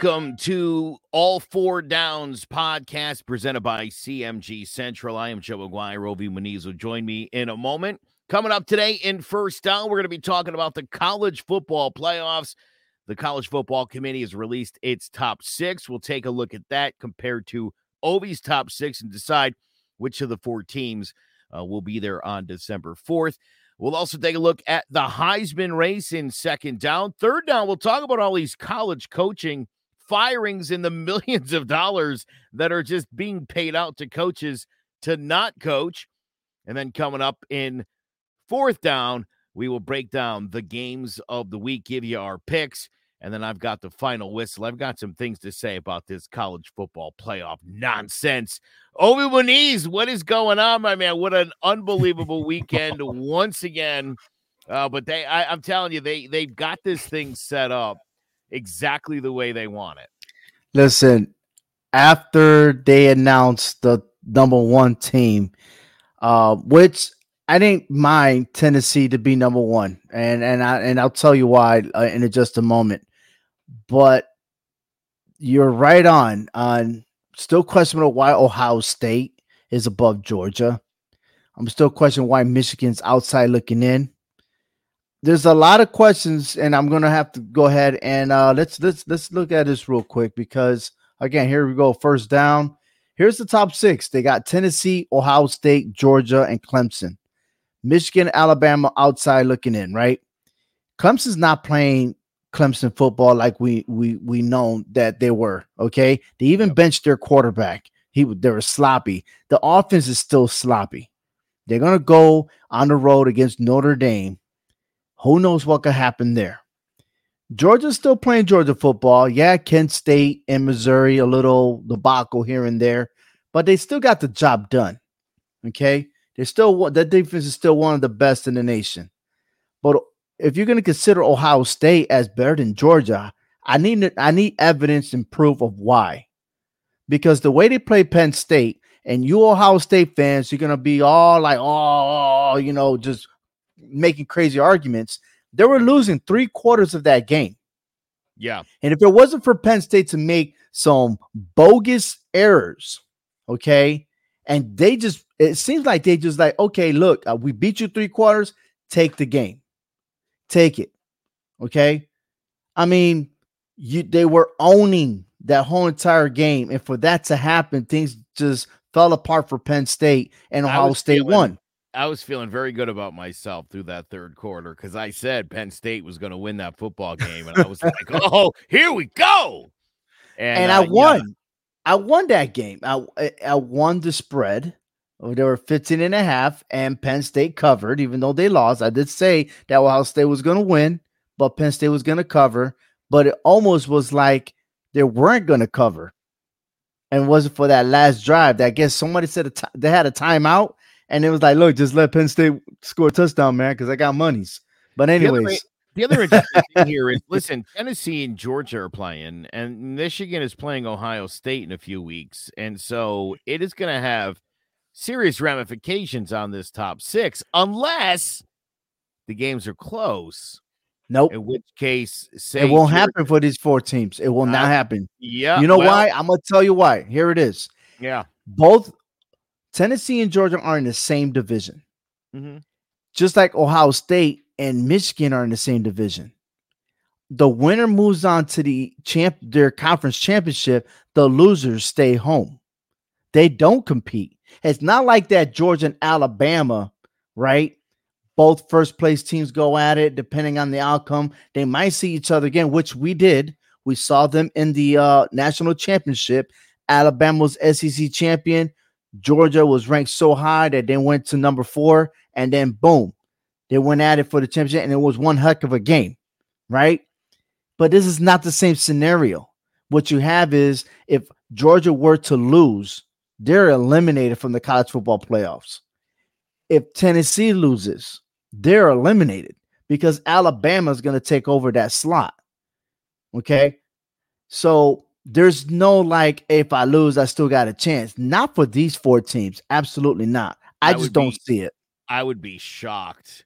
Welcome to All Four Downs podcast presented by CMG Central. I am Joe Aguirre. Rovi Muniz will join me in a moment. Coming up today in First Down, we're going to be talking about the college football playoffs. The College Football Committee has released its top six. We'll take a look at that compared to Ovi's top six and decide which of the four teams uh, will be there on December 4th. We'll also take a look at the Heisman race in second down. Third down, we'll talk about all these college coaching firings in the millions of dollars that are just being paid out to coaches to not coach. And then coming up in fourth down, we will break down the games of the week, give you our picks. And then I've got the final whistle. I've got some things to say about this college football playoff nonsense. Ovi Muniz, what is going on, my man? What an unbelievable weekend once again. Uh, but they, I, I'm telling you, they they've got this thing set up exactly the way they want it. Listen, after they announced the number one team, uh, which I didn't mind Tennessee to be number one, and and I and I'll tell you why uh, in just a moment but you're right on on still questioning why Ohio State is above Georgia. I'm still questioning why Michigan's outside looking in. There's a lot of questions, and I'm gonna have to go ahead and uh, let's let's let's look at this real quick because again, here we go. First down. Here's the top six. They got Tennessee, Ohio State, Georgia, and Clemson. Michigan, Alabama outside looking in, right? Clemson's not playing Clemson football like we we we know that they were. Okay, they even benched their quarterback. He they were sloppy. The offense is still sloppy. They're gonna go on the road against Notre Dame. Who knows what could happen there? Georgia's still playing Georgia football. Yeah, Kent State and Missouri, a little debacle here and there, but they still got the job done. Okay, they're still that defense is still one of the best in the nation. But if you're going to consider Ohio State as better than Georgia, I need I need evidence and proof of why. Because the way they play Penn State, and you Ohio State fans, you're going to be all like, oh, oh, oh you know, just making crazy arguments. They were losing three quarters of that game. Yeah. And if it wasn't for Penn State to make some bogus errors, okay, and they just, it seems like they just like, okay, look, uh, we beat you three quarters, take the game take it. Okay. I mean, you they were owning that whole entire game. And for that to happen, things just fell apart for Penn State and Ohio State feeling, won. I was feeling very good about myself through that third quarter because I said Penn State was going to win that football game. And I was like, oh, here we go. And, and uh, I won. Yeah. I won that game. I, I won the spread. Oh, they were 15 and a half, and Penn State covered, even though they lost. I did say that Ohio State was going to win, but Penn State was going to cover. But it almost was like they weren't going to cover. And it wasn't for that last drive that I guess somebody said they had a timeout, and it was like, look, just let Penn State score a touchdown, man, because I got monies. But, anyways. The other, the other thing here is listen, Tennessee and Georgia are playing, and Michigan is playing Ohio State in a few weeks. And so it is going to have serious ramifications on this top six, unless the games are close. Nope. In which case, it won't happen for these four teams. It will uh, not happen. Yeah. You know well, why? I'm gonna tell you why. Here it is. Yeah. Both Tennessee and Georgia are in the same division. Mm-hmm. Just like Ohio State and Michigan are in the same division. The winner moves on to the champ their conference championship. The losers stay home. They don't compete. It's not like that Georgia and Alabama, right? Both first place teams go at it depending on the outcome. They might see each other again, which we did. We saw them in the uh, national championship. Alabama was SEC champion. Georgia was ranked so high that they went to number four, and then boom, they went at it for the championship, and it was one heck of a game, right? But this is not the same scenario. What you have is if Georgia were to lose, they're eliminated from the college football playoffs. If Tennessee loses, they're eliminated because Alabama is going to take over that slot. Okay. So there's no like, if I lose, I still got a chance. Not for these four teams. Absolutely not. I, I just don't be, see it. I would be shocked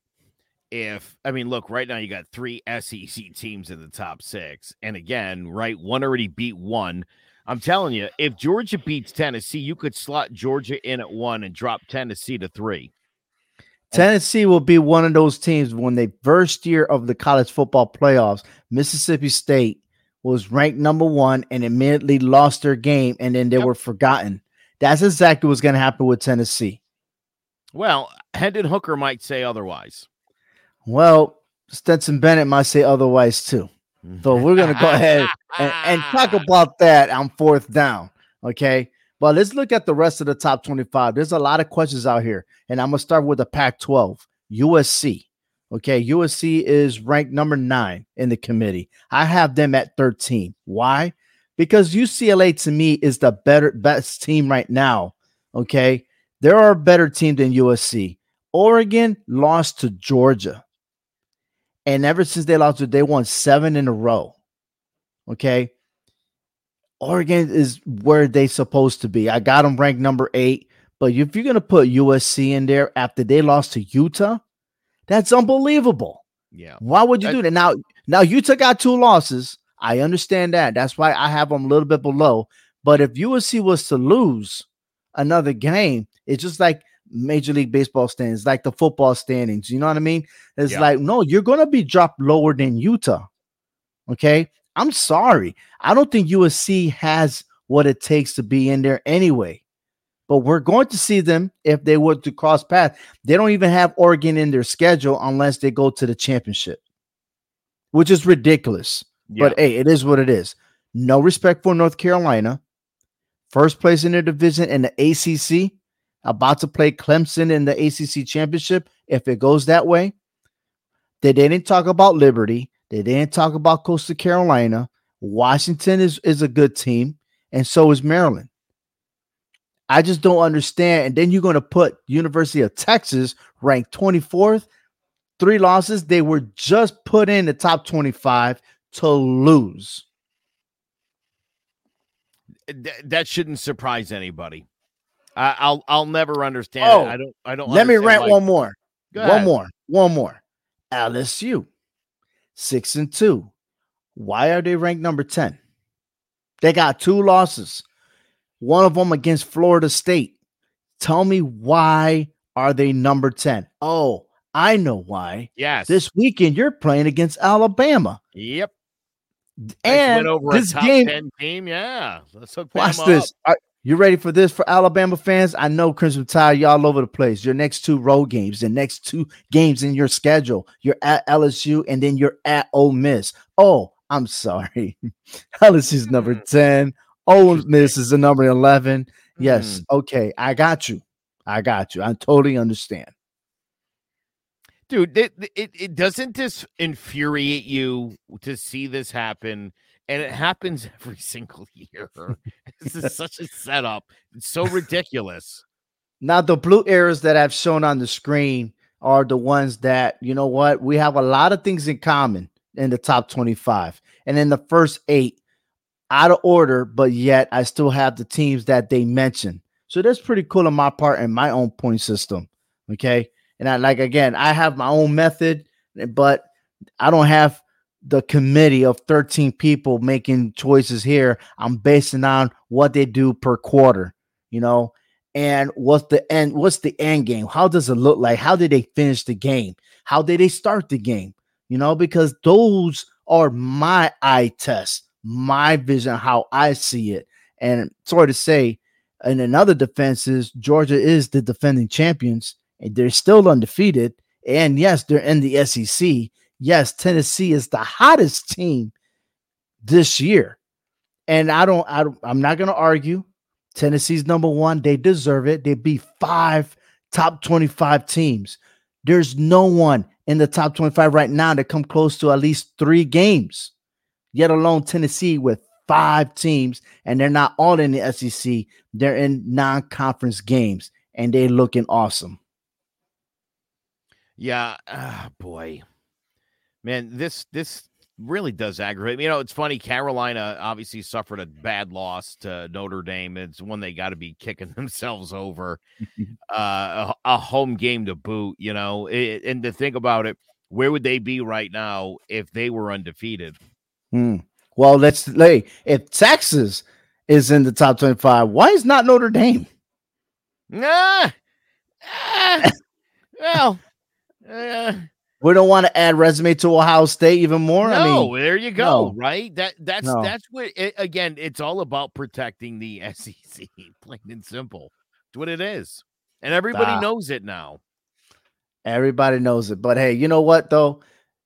if I mean, look, right now you got three SEC teams in the top six, and again, right, one already beat one. I'm telling you, if Georgia beats Tennessee, you could slot Georgia in at one and drop Tennessee to three. Tennessee will be one of those teams when the first year of the college football playoffs, Mississippi State was ranked number one and immediately lost their game and then they yep. were forgotten. That's exactly what's going to happen with Tennessee. Well, Hendon Hooker might say otherwise. Well, Stetson Bennett might say otherwise too. So mm-hmm. we're going to go ahead and, and talk about that on fourth down. Okay. But let's look at the rest of the top 25. There's a lot of questions out here. And I'm going to start with the Pac 12, USC. Okay. USC is ranked number nine in the committee. I have them at 13. Why? Because UCLA to me is the better, best team right now. Okay. There are a better team than USC. Oregon lost to Georgia. And ever since they lost, they won seven in a row. Okay. Oregon is where they supposed to be. I got them ranked number eight. But if you're gonna put USC in there after they lost to Utah, that's unbelievable. Yeah. Why would you that, do that? Now, now you took out two losses. I understand that. That's why I have them a little bit below. But if USC was to lose another game, it's just like Major League Baseball standings, like the football standings. You know what I mean? It's yeah. like, no, you're going to be dropped lower than Utah. Okay. I'm sorry. I don't think USC has what it takes to be in there anyway. But we're going to see them if they were to cross paths. They don't even have Oregon in their schedule unless they go to the championship, which is ridiculous. Yeah. But hey, it is what it is. No respect for North Carolina. First place in their division in the ACC about to play Clemson in the ACC championship if it goes that way. They didn't talk about Liberty. They didn't talk about Coastal Carolina. Washington is, is a good team, and so is Maryland. I just don't understand. And then you're going to put University of Texas ranked 24th, three losses. They were just put in the top 25 to lose. That shouldn't surprise anybody. I, will I'll never understand. Oh, it. I don't I don't. Let me rant like, one more. One more. One more. LSU, six and two. Why are they ranked number ten? They got two losses. One of them against Florida State. Tell me why are they number ten? Oh, I know why. Yes. This weekend you're playing against Alabama. Yep. And this game team, yeah. Let's hook watch this. You ready for this for Alabama fans? I know Crimson Tide, you all over the place. Your next two road games, the next two games in your schedule. You're at LSU and then you're at Ole Miss. Oh, I'm sorry. LSU's number hmm. 10. Ole Miss is the number 11. Yes. Mm. Okay. I got you. I got you. I totally understand. Dude, it, it, it doesn't this infuriate you to see this happen and it happens every single year. this is such a setup. It's so ridiculous. Now, the blue arrows that I've shown on the screen are the ones that, you know what, we have a lot of things in common in the top 25. And in the first eight, out of order, but yet I still have the teams that they mentioned. So that's pretty cool on my part and my own point system. Okay. And I like, again, I have my own method, but I don't have the committee of 13 people making choices here. I'm basing on what they do per quarter, you know, and what's the end, what's the end game? How does it look like? How did they finish the game? How did they start the game? You know, because those are my eye tests, my vision, how I see it. And sorry to say, in another defense is Georgia is the defending champions, and they're still undefeated. And yes, they're in the SEC yes, Tennessee is the hottest team this year. And I don't, I don't I'm not going to argue. Tennessee's number one. They deserve it. They beat five top 25 teams. There's no one in the top 25 right now that come close to at least three games, yet alone Tennessee with five teams, and they're not all in the SEC. They're in non-conference games, and they're looking awesome. Yeah, oh boy man, this this really does aggravate me. You know, it's funny. Carolina obviously suffered a bad loss to Notre Dame. It's one they got to be kicking themselves over. uh, a, a, home game to boot, you know. It, and to think about it, where would they be right now if they were undefeated? Hmm. Well, let's lay if Texas is in the top 25, why is not Notre Dame? Nah. Ah, well, uh, we don't want to add resume to Ohio State even more. No, I mean, there you go. No, right? That that's no. that's what it, again. It's all about protecting the SEC, plain and simple. It's what it is, and everybody ah. knows it now. Everybody knows it, but hey, you know what though?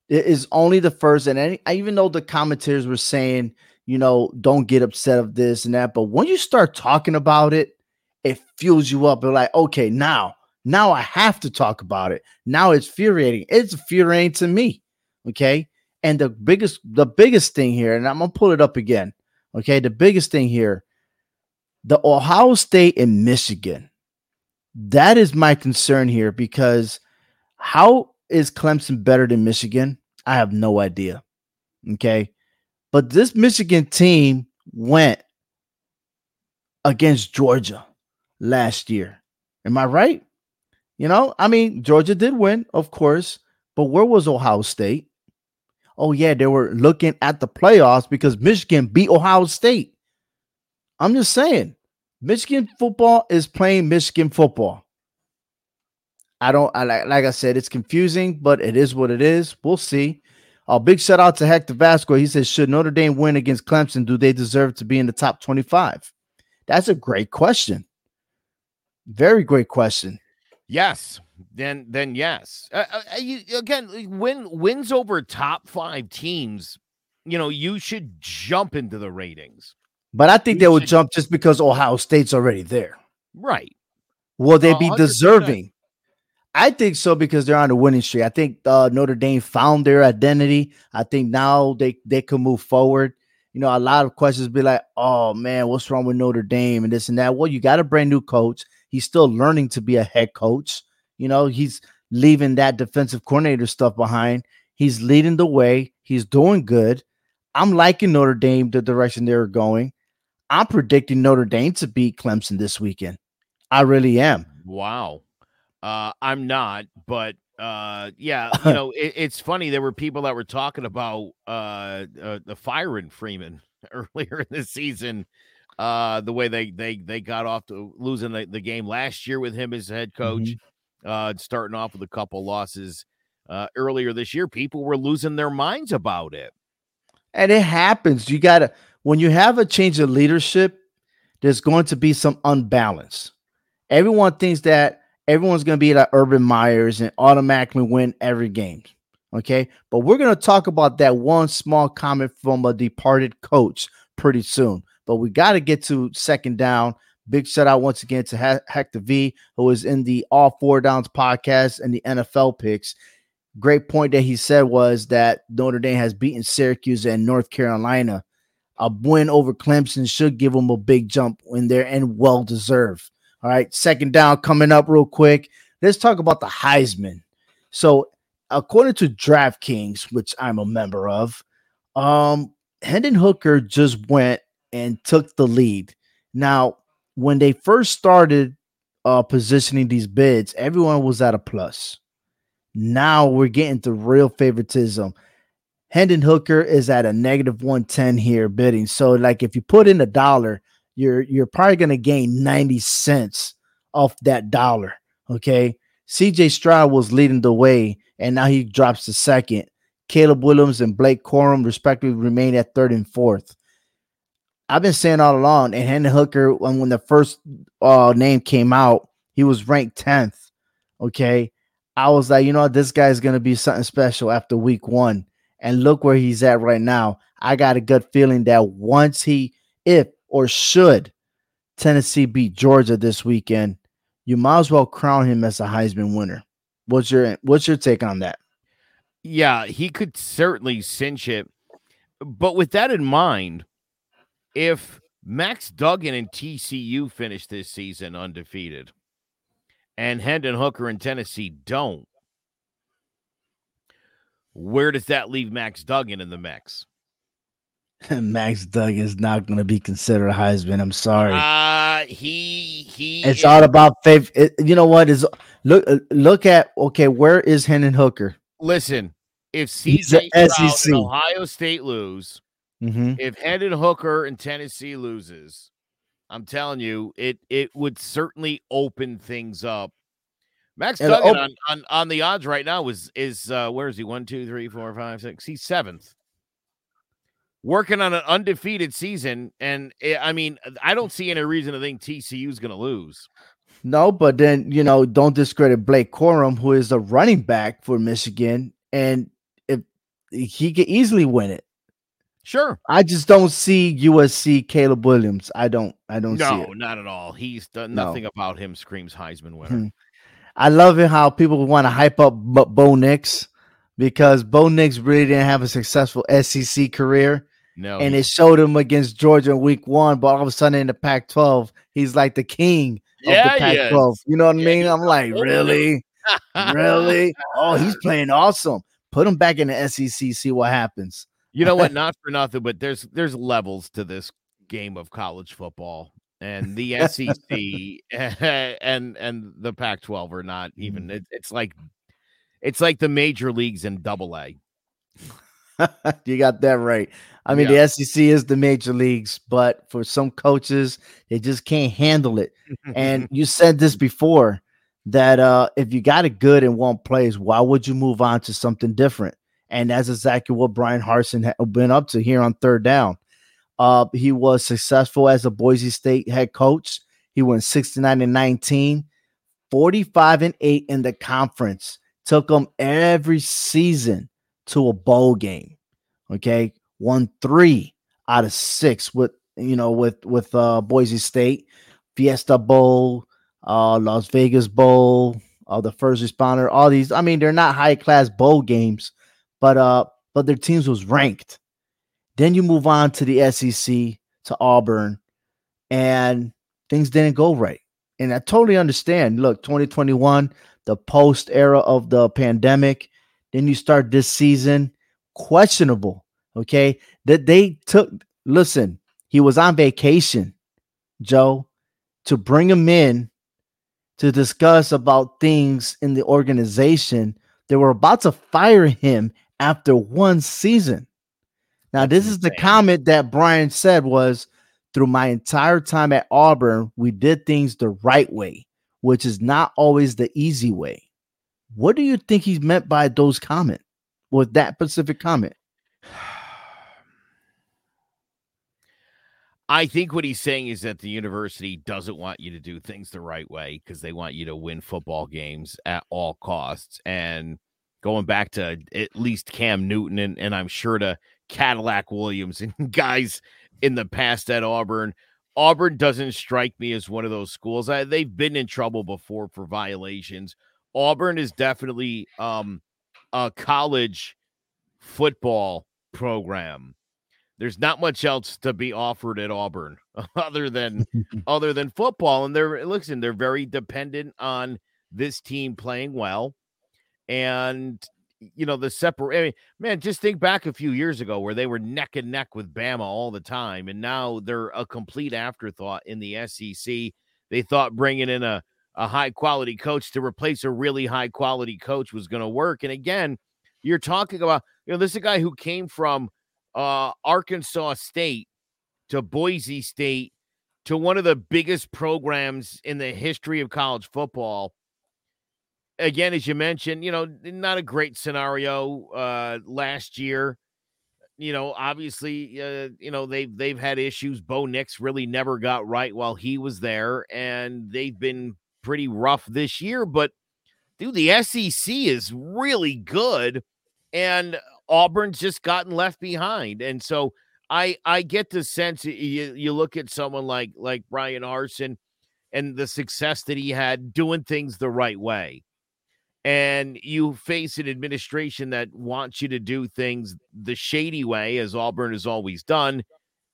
It is only the first, and any, even though the commentators were saying, you know, don't get upset of this and that, but when you start talking about it, it fuels you up. And like, okay, now now I have to talk about it. Now it's infuriating. It's infuriating to me. Okay. And the biggest, the biggest thing here, and I'm gonna pull it up again. Okay. The biggest thing here, the Ohio State and Michigan. That is my concern here because how is Clemson better than Michigan? I have no idea. Okay. But this Michigan team went against Georgia last year. Am I right? You know, I mean, Georgia did win, of course, but where was Ohio State? Oh, yeah, they were looking at the playoffs because Michigan beat Ohio State. I'm just saying, Michigan football is playing Michigan football. I don't, I like, like I said, it's confusing, but it is what it is. We'll see. A uh, big shout out to Hector Vasco. He says, Should Notre Dame win against Clemson, do they deserve to be in the top 25? That's a great question. Very great question. Yes, then then yes. Uh, uh, uh you, again, win wins over top five teams. You know, you should jump into the ratings. But I think you they would jump just because Ohio State's already there. Right. Will they be 100%. deserving? I think so because they're on a winning streak. I think uh, Notre Dame found their identity. I think now they they can move forward. You know, a lot of questions be like, "Oh man, what's wrong with Notre Dame and this and that?" Well, you got a brand new coach. He's still learning to be a head coach. You know, he's leaving that defensive coordinator stuff behind. He's leading the way. He's doing good. I'm liking Notre Dame, the direction they're going. I'm predicting Notre Dame to beat Clemson this weekend. I really am. Wow. Uh, I'm not, but uh, yeah, you know, it, it's funny. There were people that were talking about uh, uh the firing Freeman earlier in the season uh, the way they they they got off to losing the, the game last year with him as head coach, mm-hmm. uh, starting off with a couple losses uh, earlier this year. People were losing their minds about it, and it happens. You gotta when you have a change of leadership, there's going to be some unbalance. Everyone thinks that everyone's going to be like Urban Myers and automatically win every game. Okay, but we're going to talk about that one small comment from a departed coach pretty soon. But we got to get to second down. Big shout out once again to Hector V, who is in the All Four Downs podcast and the NFL picks. Great point that he said was that Notre Dame has beaten Syracuse and North Carolina. A win over Clemson should give them a big jump in there and well deserved. All right, second down coming up real quick. Let's talk about the Heisman. So, according to DraftKings, which I'm a member of, um, Hendon Hooker just went and took the lead. Now, when they first started uh, positioning these bids, everyone was at a plus. Now we're getting to real favoritism. Hendon Hooker is at a negative 110 here bidding. So, like if you put in a dollar, you're you're probably gonna gain 90 cents off that dollar. Okay. CJ Stroud was leading the way, and now he drops to second. Caleb Williams and Blake Corum, respectively, remain at third and fourth. I've been saying all along, and Hendon Hooker, when, when the first uh, name came out, he was ranked 10th. Okay. I was like, you know, this guy's going to be something special after week one. And look where he's at right now. I got a good feeling that once he, if or should Tennessee beat Georgia this weekend, you might as well crown him as a Heisman winner. What's your what's your take on that? Yeah, he could certainly cinch it. But with that in mind, if Max Duggan and TCU finish this season undefeated and Hendon Hooker and Tennessee don't, where does that leave Max Duggan in the mix? Max Duggan is not going to be considered a Heisman. I'm sorry. Uh he he. It's is, all about faith. It, you know what is look look at okay. Where is Hendon Hooker? Listen, if CJ Stroud and Ohio State lose, mm-hmm. if Hendon Hooker and Tennessee loses, I'm telling you, it it would certainly open things up. Max and Duggan on, on, on the odds right now is is uh where is he? One, two, three, four, five, six. He's seventh. Working on an undefeated season, and I mean, I don't see any reason to think TCU is going to lose. No, but then you know, don't discredit Blake Corum, who is a running back for Michigan, and if he could easily win it. Sure. I just don't see USC Caleb Williams. I don't. I don't see no, not at all. He's done nothing no. about him screams Heisman winner. Hmm. I love it how people want to hype up Bo Nix because Bo Nix really didn't have a successful SEC career. No. And it showed him against Georgia in week one, but all of a sudden in the Pac 12, he's like the king yeah, of the Pac 12. You know what yeah, I mean? I'm like, really? really? Oh, he's playing awesome. Put him back in the SEC, see what happens. You know what? Not for nothing, but there's there's levels to this game of college football, and the SEC and and the Pac-12 are not even. Mm-hmm. It, it's like it's like the major leagues in Double A. you got that right. I mean, yeah. the SEC is the major leagues, but for some coaches, they just can't handle it. and you said this before that uh, if you got it good in one place, why would you move on to something different? And that's exactly what Brian Harsin had been up to here on third down. Uh, he was successful as a Boise State head coach. He went 69 and 19, 45 and 8 in the conference. Took them every season to a bowl game. Okay. Won three out of six with you know with with uh Boise State, Fiesta Bowl, uh Las Vegas Bowl, uh, the first responder, all these. I mean, they're not high class bowl games, but uh, but their teams was ranked. Then you move on to the SEC to Auburn, and things didn't go right. And I totally understand. Look, 2021, the post era of the pandemic. Then you start this season questionable. Okay, that they took. Listen, he was on vacation, Joe, to bring him in to discuss about things in the organization. They were about to fire him after one season. Now, this is the comment that Brian said was through my entire time at Auburn, we did things the right way, which is not always the easy way. What do you think he meant by those comments with that specific comment? I think what he's saying is that the university doesn't want you to do things the right way because they want you to win football games at all costs. And going back to at least Cam Newton and, and I'm sure to Cadillac Williams and guys in the past at Auburn. Auburn doesn't strike me as one of those schools. I, they've been in trouble before for violations. Auburn is definitely um, a college football program. There's not much else to be offered at Auburn other than other than football. And they're listen, they're very dependent on this team playing well and you know the separate I mean, man just think back a few years ago where they were neck and neck with bama all the time and now they're a complete afterthought in the sec they thought bringing in a, a high quality coach to replace a really high quality coach was going to work and again you're talking about you know this is a guy who came from uh arkansas state to boise state to one of the biggest programs in the history of college football again, as you mentioned, you know, not a great scenario uh, last year. You know, obviously, uh, you know they've they've had issues. Bo Nix really never got right while he was there, and they've been pretty rough this year. But dude, the SEC is really good, and Auburn's just gotten left behind, and so I I get the sense you you look at someone like like Brian Harsin and the success that he had doing things the right way and you face an administration that wants you to do things the shady way as auburn has always done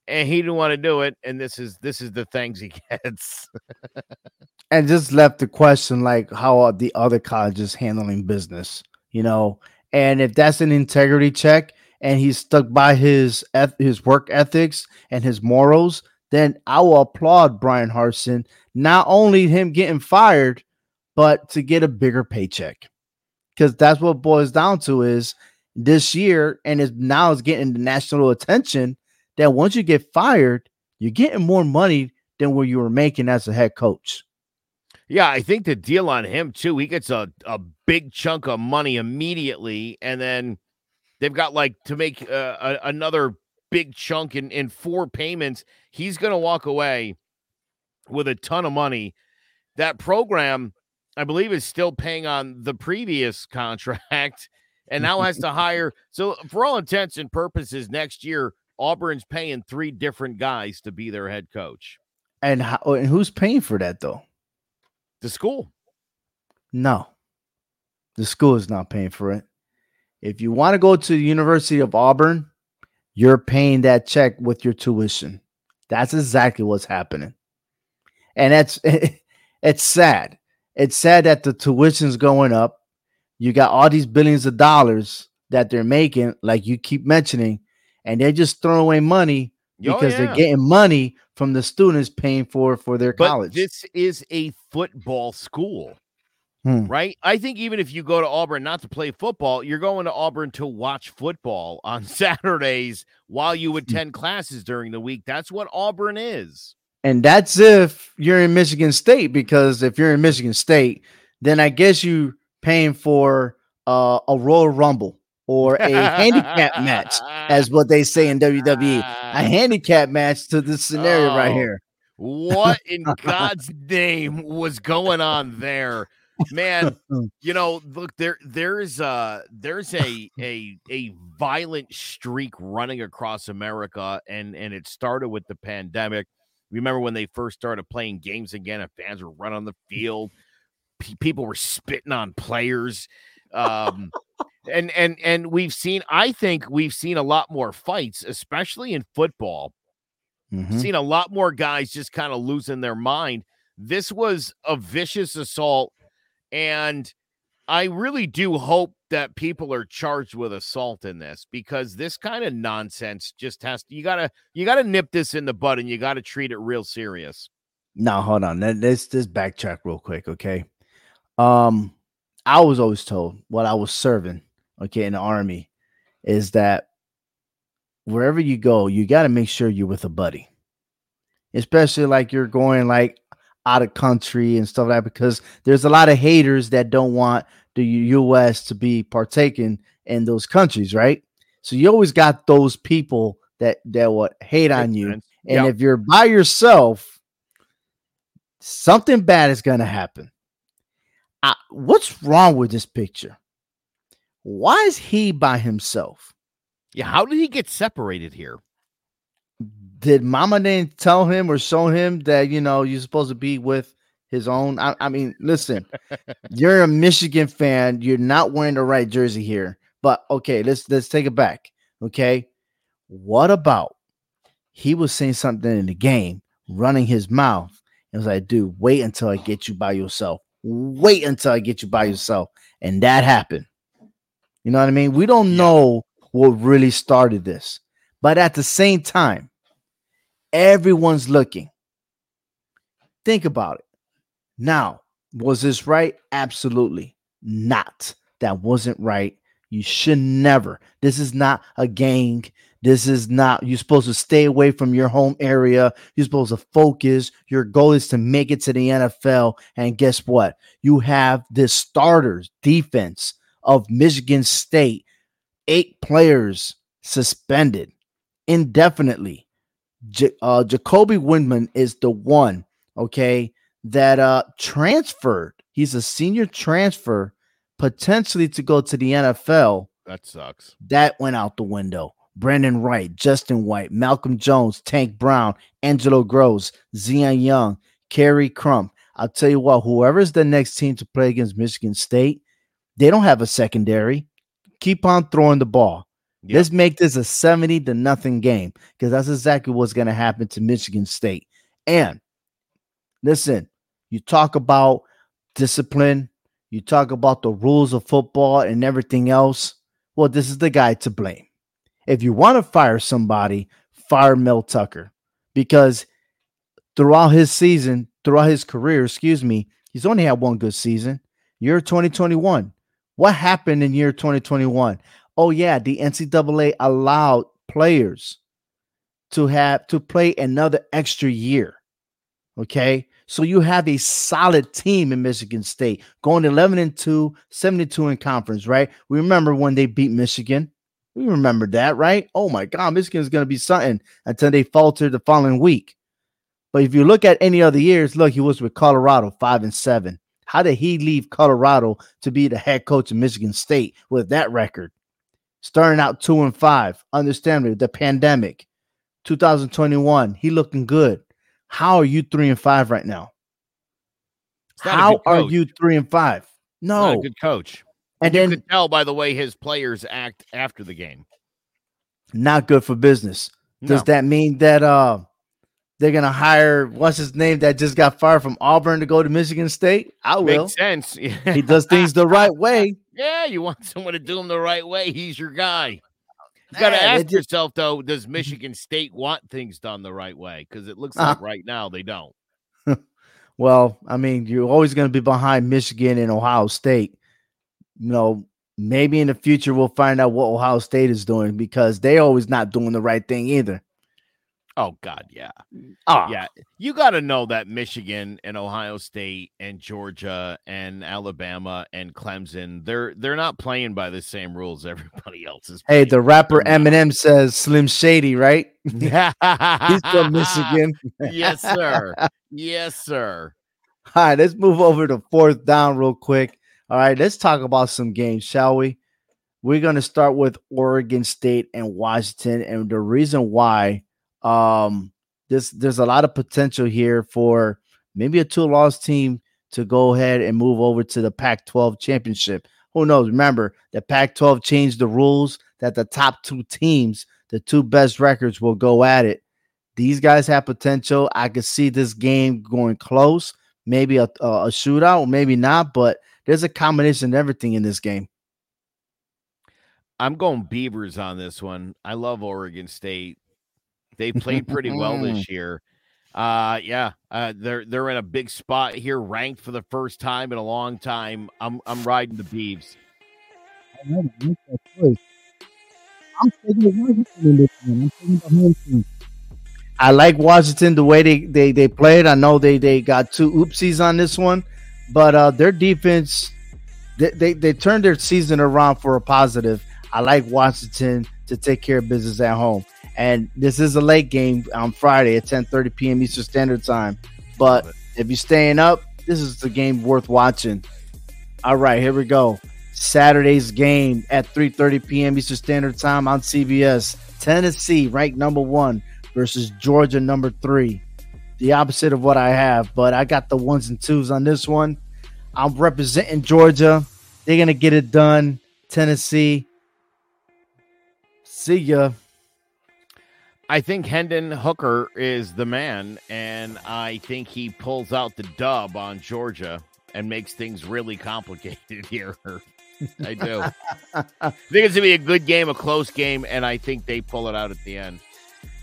and he didn't want to do it and this is this is the things he gets. And just left the question like how are the other colleges handling business you know and if that's an integrity check and he's stuck by his his work ethics and his morals then i will applaud Brian harsin not only him getting fired but to get a bigger paycheck. Because that's what boils down to is this year and is now is getting the national attention that once you get fired, you're getting more money than what you were making as a head coach. Yeah, I think the deal on him too, he gets a, a big chunk of money immediately, and then they've got like to make uh, a, another big chunk in, in four payments. He's going to walk away with a ton of money. That program, I believe, is still paying on the previous contract and now has to hire. So, for all intents and purposes, next year, Auburn's paying three different guys to be their head coach. And, how, and who's paying for that, though? The school. No, the school is not paying for it. If you want to go to the University of Auburn, you're paying that check with your tuition. That's exactly what's happening. And that's it's sad. It's sad that the tuition's going up. You got all these billions of dollars that they're making, like you keep mentioning, and they're just throwing away money oh, because oh, yeah. they're getting money from the students paying for for their but college. This is a football school. Hmm. Right? I think even if you go to Auburn not to play football, you're going to Auburn to watch football on Saturdays while you hmm. attend classes during the week. That's what Auburn is. And that's if you're in Michigan State, because if you're in Michigan State, then I guess you paying for uh, a Royal Rumble or a handicap match, as what they say in WWE. A handicap match to this scenario oh, right here. what in God's name was going on there? Man, you know, look there there's uh there's a a a violent streak running across America and and it started with the pandemic. Remember when they first started playing games again and fans were running on the field, P- people were spitting on players. Um and and and we've seen I think we've seen a lot more fights, especially in football. Mm-hmm. Seen a lot more guys just kind of losing their mind. This was a vicious assault and I really do hope that people are charged with assault in this because this kind of nonsense just has to you gotta you gotta nip this in the bud and you gotta treat it real serious. Now hold on. Let's just backtrack real quick, okay? Um, I was always told what I was serving, okay, in the army, is that wherever you go, you got to make sure you're with a buddy, especially like you're going like out of country and stuff like that because there's a lot of haters that don't want the US to be partaking in those countries, right? So you always got those people that that would hate on you. And yep. if you're by yourself, something bad is going to happen. I, what's wrong with this picture? Why is he by himself? Yeah, how did he get separated here? did Mama didn't tell him or show him that you know you're supposed to be with his own? I, I mean, listen, you're a Michigan fan. You're not wearing the right jersey here. But okay, let's let's take it back. Okay, what about he was saying something in the game, running his mouth. and was like, dude, wait until I get you by yourself. Wait until I get you by yourself. And that happened. You know what I mean? We don't know what really started this. But at the same time, Everyone's looking. Think about it. Now, was this right? Absolutely not. That wasn't right. You should never. This is not a gang. This is not, you're supposed to stay away from your home area. You're supposed to focus. Your goal is to make it to the NFL. And guess what? You have this starters defense of Michigan State, eight players suspended indefinitely. J- uh, Jacoby Windmon is the one, okay, that uh transferred. He's a senior transfer, potentially to go to the NFL. That sucks. That went out the window. Brandon Wright, Justin White, Malcolm Jones, Tank Brown, Angelo Grose, Zion Young, Khary Crump. I'll tell you what, whoever's the next team to play against Michigan State, they don't have a secondary. Keep on throwing the ball. Yep. Let's make this a 70 to nothing game because that's exactly what's going to happen to Michigan State. And listen, you talk about discipline, you talk about the rules of football and everything else. Well, this is the guy to blame. If you want to fire somebody, fire Mel Tucker because throughout his season, throughout his career, excuse me, he's only had one good season. Year 2021. What happened in year 2021? oh yeah, the NCAA allowed players to have to play another extra year. Okay. So you have a solid team in Michigan State going 11 and 2, 72 in conference, right? We remember when they beat Michigan. We remember that, right? Oh my God, Michigan is going to be something until they faltered the following week. But if you look at any other years, look, he was with Colorado, five and seven. How did he leave Colorado to be the head coach of Michigan State with that record? Starting out two and five, understandably, the pandemic, 2021, he looking good. How are you three and five right now? How are you three and five? No, good coach. And you then could tell by the way his players act after the game. Not good for business. Does no. that mean that uh they're gonna hire what's his name that just got fired from Auburn to go to Michigan State? I will. Makes sense. he does things the right way. Yeah, you want someone to do them the right way. He's your guy. You got to ask yourself though: Does Michigan State want things done the right way? Because it looks like uh, right now they don't. well, I mean, you're always going to be behind Michigan and Ohio State. You know, maybe in the future we'll find out what Ohio State is doing because they're always not doing the right thing either. Oh God, yeah, oh. yeah. You got to know that Michigan and Ohio State and Georgia and Alabama and Clemson, they're they're not playing by the same rules everybody else is. Hey, the rapper Eminem says Slim Shady, right? Yeah, He's from Michigan. yes, sir. Yes, sir. All right, let's move over to fourth down real quick. All right, let's talk about some games, shall we? We're going to start with Oregon State and Washington, and the reason why um, there's there's a lot of potential here for maybe a two loss team to go ahead and move over to the Pac 12 championship. Who knows? Remember, the Pac 12 changed the rules that the top two teams, the two best records, will go at it. These guys have potential. I could see this game going close, maybe a, a, shootout, maybe not, but there's a combination of everything in this game. I'm going Beavers on this one. I love Oregon State. They played pretty well this year. Uh yeah, uh, they're they're in a big spot here, ranked for the first time in a long time. I'm I'm riding the Beavs. I'm I like Washington the way they, they they played. I know they they got two oopsies on this one, but uh their defense they, they, they turned their season around for a positive. I like Washington to take care of business at home. And this is a late game on Friday at 10:30 p.m. Eastern Standard Time. But if you're staying up, this is the game worth watching. All right, here we go. Saturday's game at 3:30 p.m. Eastern Standard Time on CBS. Tennessee, ranked number one, versus Georgia, number three. The opposite of what I have, but I got the ones and twos on this one. I'm representing Georgia. They're gonna get it done. Tennessee. See ya. I think Hendon Hooker is the man, and I think he pulls out the dub on Georgia and makes things really complicated here. I do. I think it's gonna be a good game, a close game, and I think they pull it out at the end.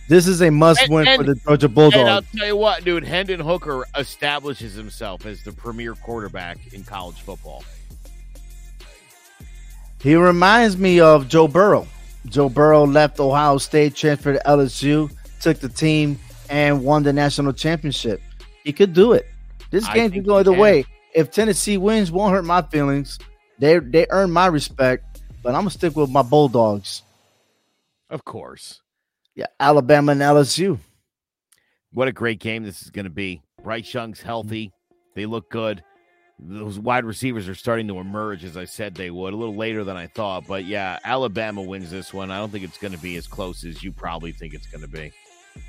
This is a must win for the Georgia Bulldogs. And I'll tell you what, dude, Hendon Hooker establishes himself as the premier quarterback in college football. He reminds me of Joe Burrow. Joe Burrow left Ohio State, transferred to LSU, took the team, and won the national championship. He could do it. This game can go either can. way. If Tennessee wins, won't hurt my feelings. They they earn my respect, but I'm gonna stick with my Bulldogs. Of course. Yeah, Alabama and LSU. What a great game this is going to be. Bryce Young's healthy. They look good those wide receivers are starting to emerge as I said they would a little later than I thought. But yeah, Alabama wins this one. I don't think it's going to be as close as you probably think it's going to be.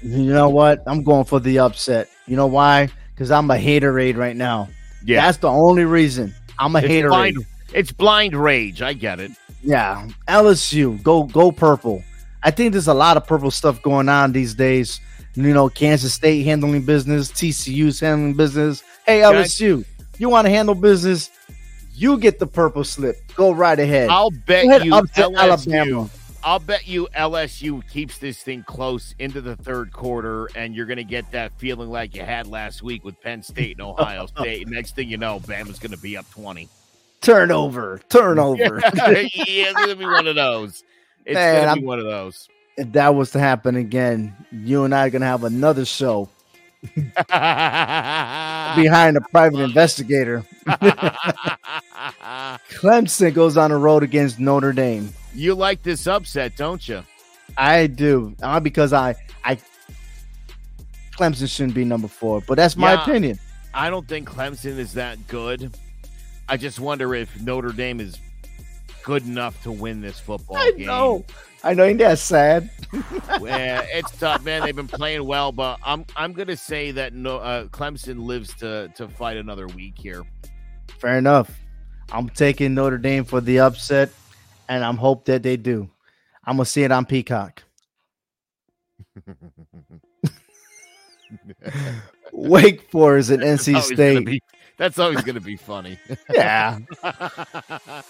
You know what? I'm going for the upset. You know why? Because I'm a haterade right now. Yeah, that's the only reason. I'm a. Blind, it's blind rage. I get it. Yeah, LSU go go purple. I think there's a lot of purple stuff going on these days. You know, Kansas State handling business, TCU's handling business. Hey, LSU. You want to handle business? You get the purple slip. Go right ahead. I'll bet ahead you LSU, Alabama. I'll bet you LSU keeps this thing close into the third quarter, and you're going to get that feeling like you had last week with Penn State and Ohio State. Next thing you know, Bama's going to be up 20. turnover, turnover. yeah, it's gonna be one of those. It's gonna be I'm- one of those. if that was to happen again, you and I are gonna have another show behind a private investigator. Clemson goes on the road against Notre Dame. you like this upset, don't you? I do, uh, because I, I, Clemson shouldn't be number four, but that's my Yeah. opinion. I don't think Clemson is that good. I just wonder if Notre Dame is good enough to win this football I game. know, I know, ain't that sad? yeah, it's tough, man. They've been playing well, but I'm I'm gonna say that no, uh, Clemson lives to to fight another week here. Fair enough. I'm taking Notre Dame for the upset, and I'm hope that they do. I'm gonna see it on Peacock. Wake Forest and NC State. be- that's always gonna be funny. yeah,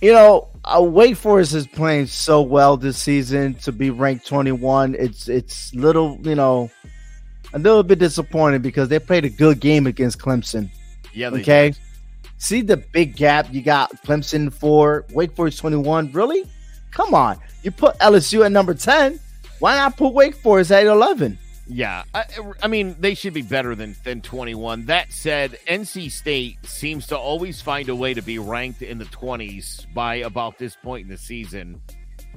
you know, uh, Wake Forest is playing so well this season to be ranked 21. It's it's little, you know, a little bit disappointed because they played a good game against Clemson. yeah. They Okay. did. See the big gap you got Clemson for Wake Forest 21. Really? Come on. You put LSU at number 10. Why not put Wake Forest at 11? Yeah, I, I mean they should be better than than 21. That said, NC State seems to always find a way to be ranked in the 20s by about this point in the season.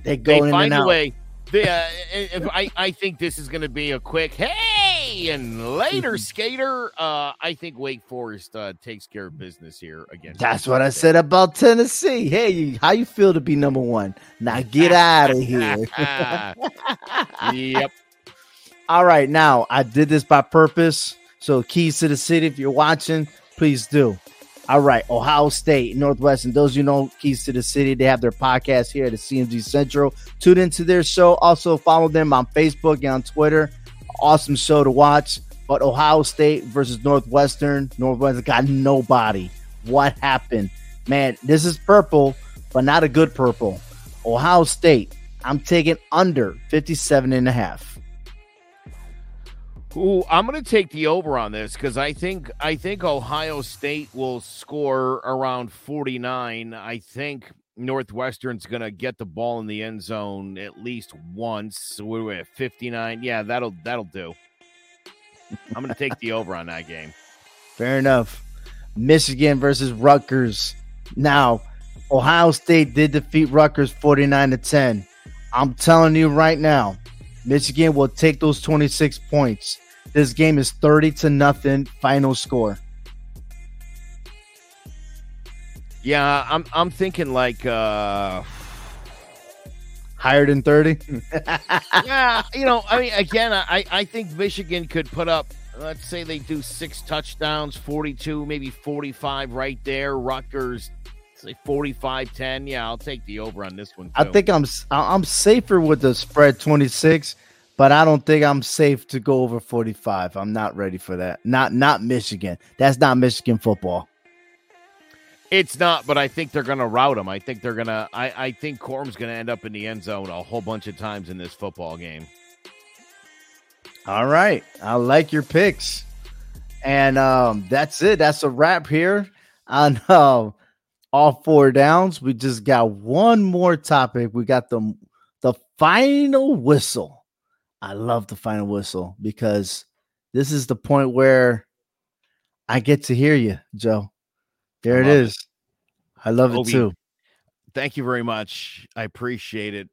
They go They in find and a out. way. They, uh, if I I think this is going to be a quick hey and later skater. Uh, I think Wake Forest uh, takes care of business here again. That's what I said about Tennessee. Hey, how you feel to be number one? Now get out of here. yep. All right, now I did this by purpose. So keys to the city, if you're watching, please do. All right, Ohio State, Northwestern. Those you know, keys to the city. They have their podcast here at the CMG Central. Tune into their show. Also follow them on Facebook and on Twitter. Awesome show to watch. But Ohio State versus Northwestern. Northwestern got nobody. What happened? Man, this is purple, but not a good purple. Ohio State. I'm taking under 57 and a half. Ooh, I'm going to take the over on this because I think I think Ohio State will score around 49. I think Northwestern's going to get the ball in the end zone at least once. We're at 59. Yeah, that'll that'll do. I'm going to take the over on that game. Fair enough. Michigan versus Rutgers. Now, Ohio State did defeat Rutgers 49 to 10. I'm telling you right now, Michigan will take those 26 points. This game is 30 to nothing final score. Yeah, I'm I'm thinking like uh Higher than 30? yeah, you know, I mean again, I I think Michigan could put up let's say they do six touchdowns, 42, maybe 45 right there. Rutgers say 45-10. Yeah, I'll take the over on this one. I think I'm I'm safer with the spread 26, but I don't think I'm safe to go over 45. I'm not ready for that. Not not Michigan. That's not Michigan football. It's not, but I think they're going to route them. I think they're going to. I I think Corum's going to end up in the end zone a whole bunch of times in this football game. All right. I like your picks. And um, that's it. That's a wrap here on uh, all four downs. We just got one more topic. We got the the final whistle. I love the final whistle because this is the point where I get to hear you, Joe. There it it. is. I love it too. Thank you very much. I appreciate it.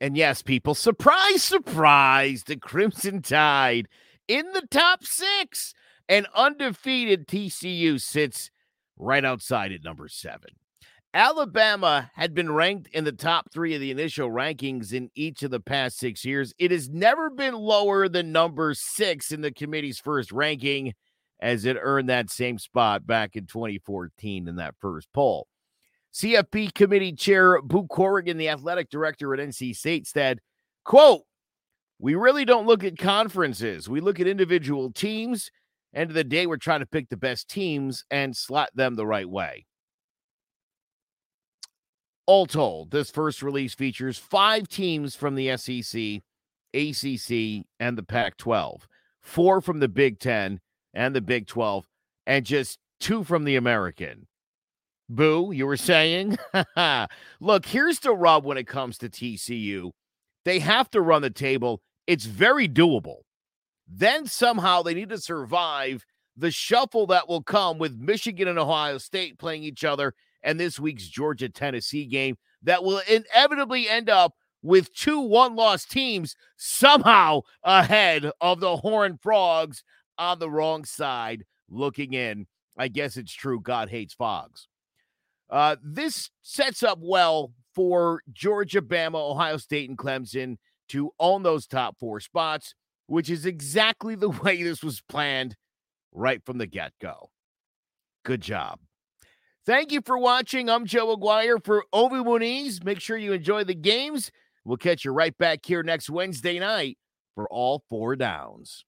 And yes, people, surprise, surprise, the Crimson Tide in the top six. And undefeated TCU sits right outside at number seven. Alabama had been ranked in the top three of the initial rankings in each of the past six years. It has never been lower than number six in the committee's first ranking, as it earned that same spot back in 2014 in that first poll. CFP committee chair Boo Corrigan, the athletic director at NC State, said, quote, we really don't look at conferences. We look at individual teams. End of the day, we're trying to pick the best teams and slot them the right way. All told, this first release features five teams from the SEC, ACC, and the Pac 12, four from the Big Ten and the Big 12, and just two from the American. Boo, you were saying? Look, here's the rub when it comes to TCU. They have to run the table. It's very doable. Then somehow they need to survive the shuffle that will come with Michigan and Ohio State playing each other and this week's Georgia Tennessee game that will inevitably end up with two one loss teams somehow ahead of the Horned Frogs on the wrong side looking in. I guess it's true. God hates fogs. Uh, this sets up well for Georgia, Bama, Ohio State, and Clemson to own those top four spots, which is exactly the way this was planned right from the get go. Good job. Thank you for watching. I'm Joe Aguirre for Ovi Muniz. Make sure you enjoy the games. We'll catch you right back here next Wednesday night for all four downs.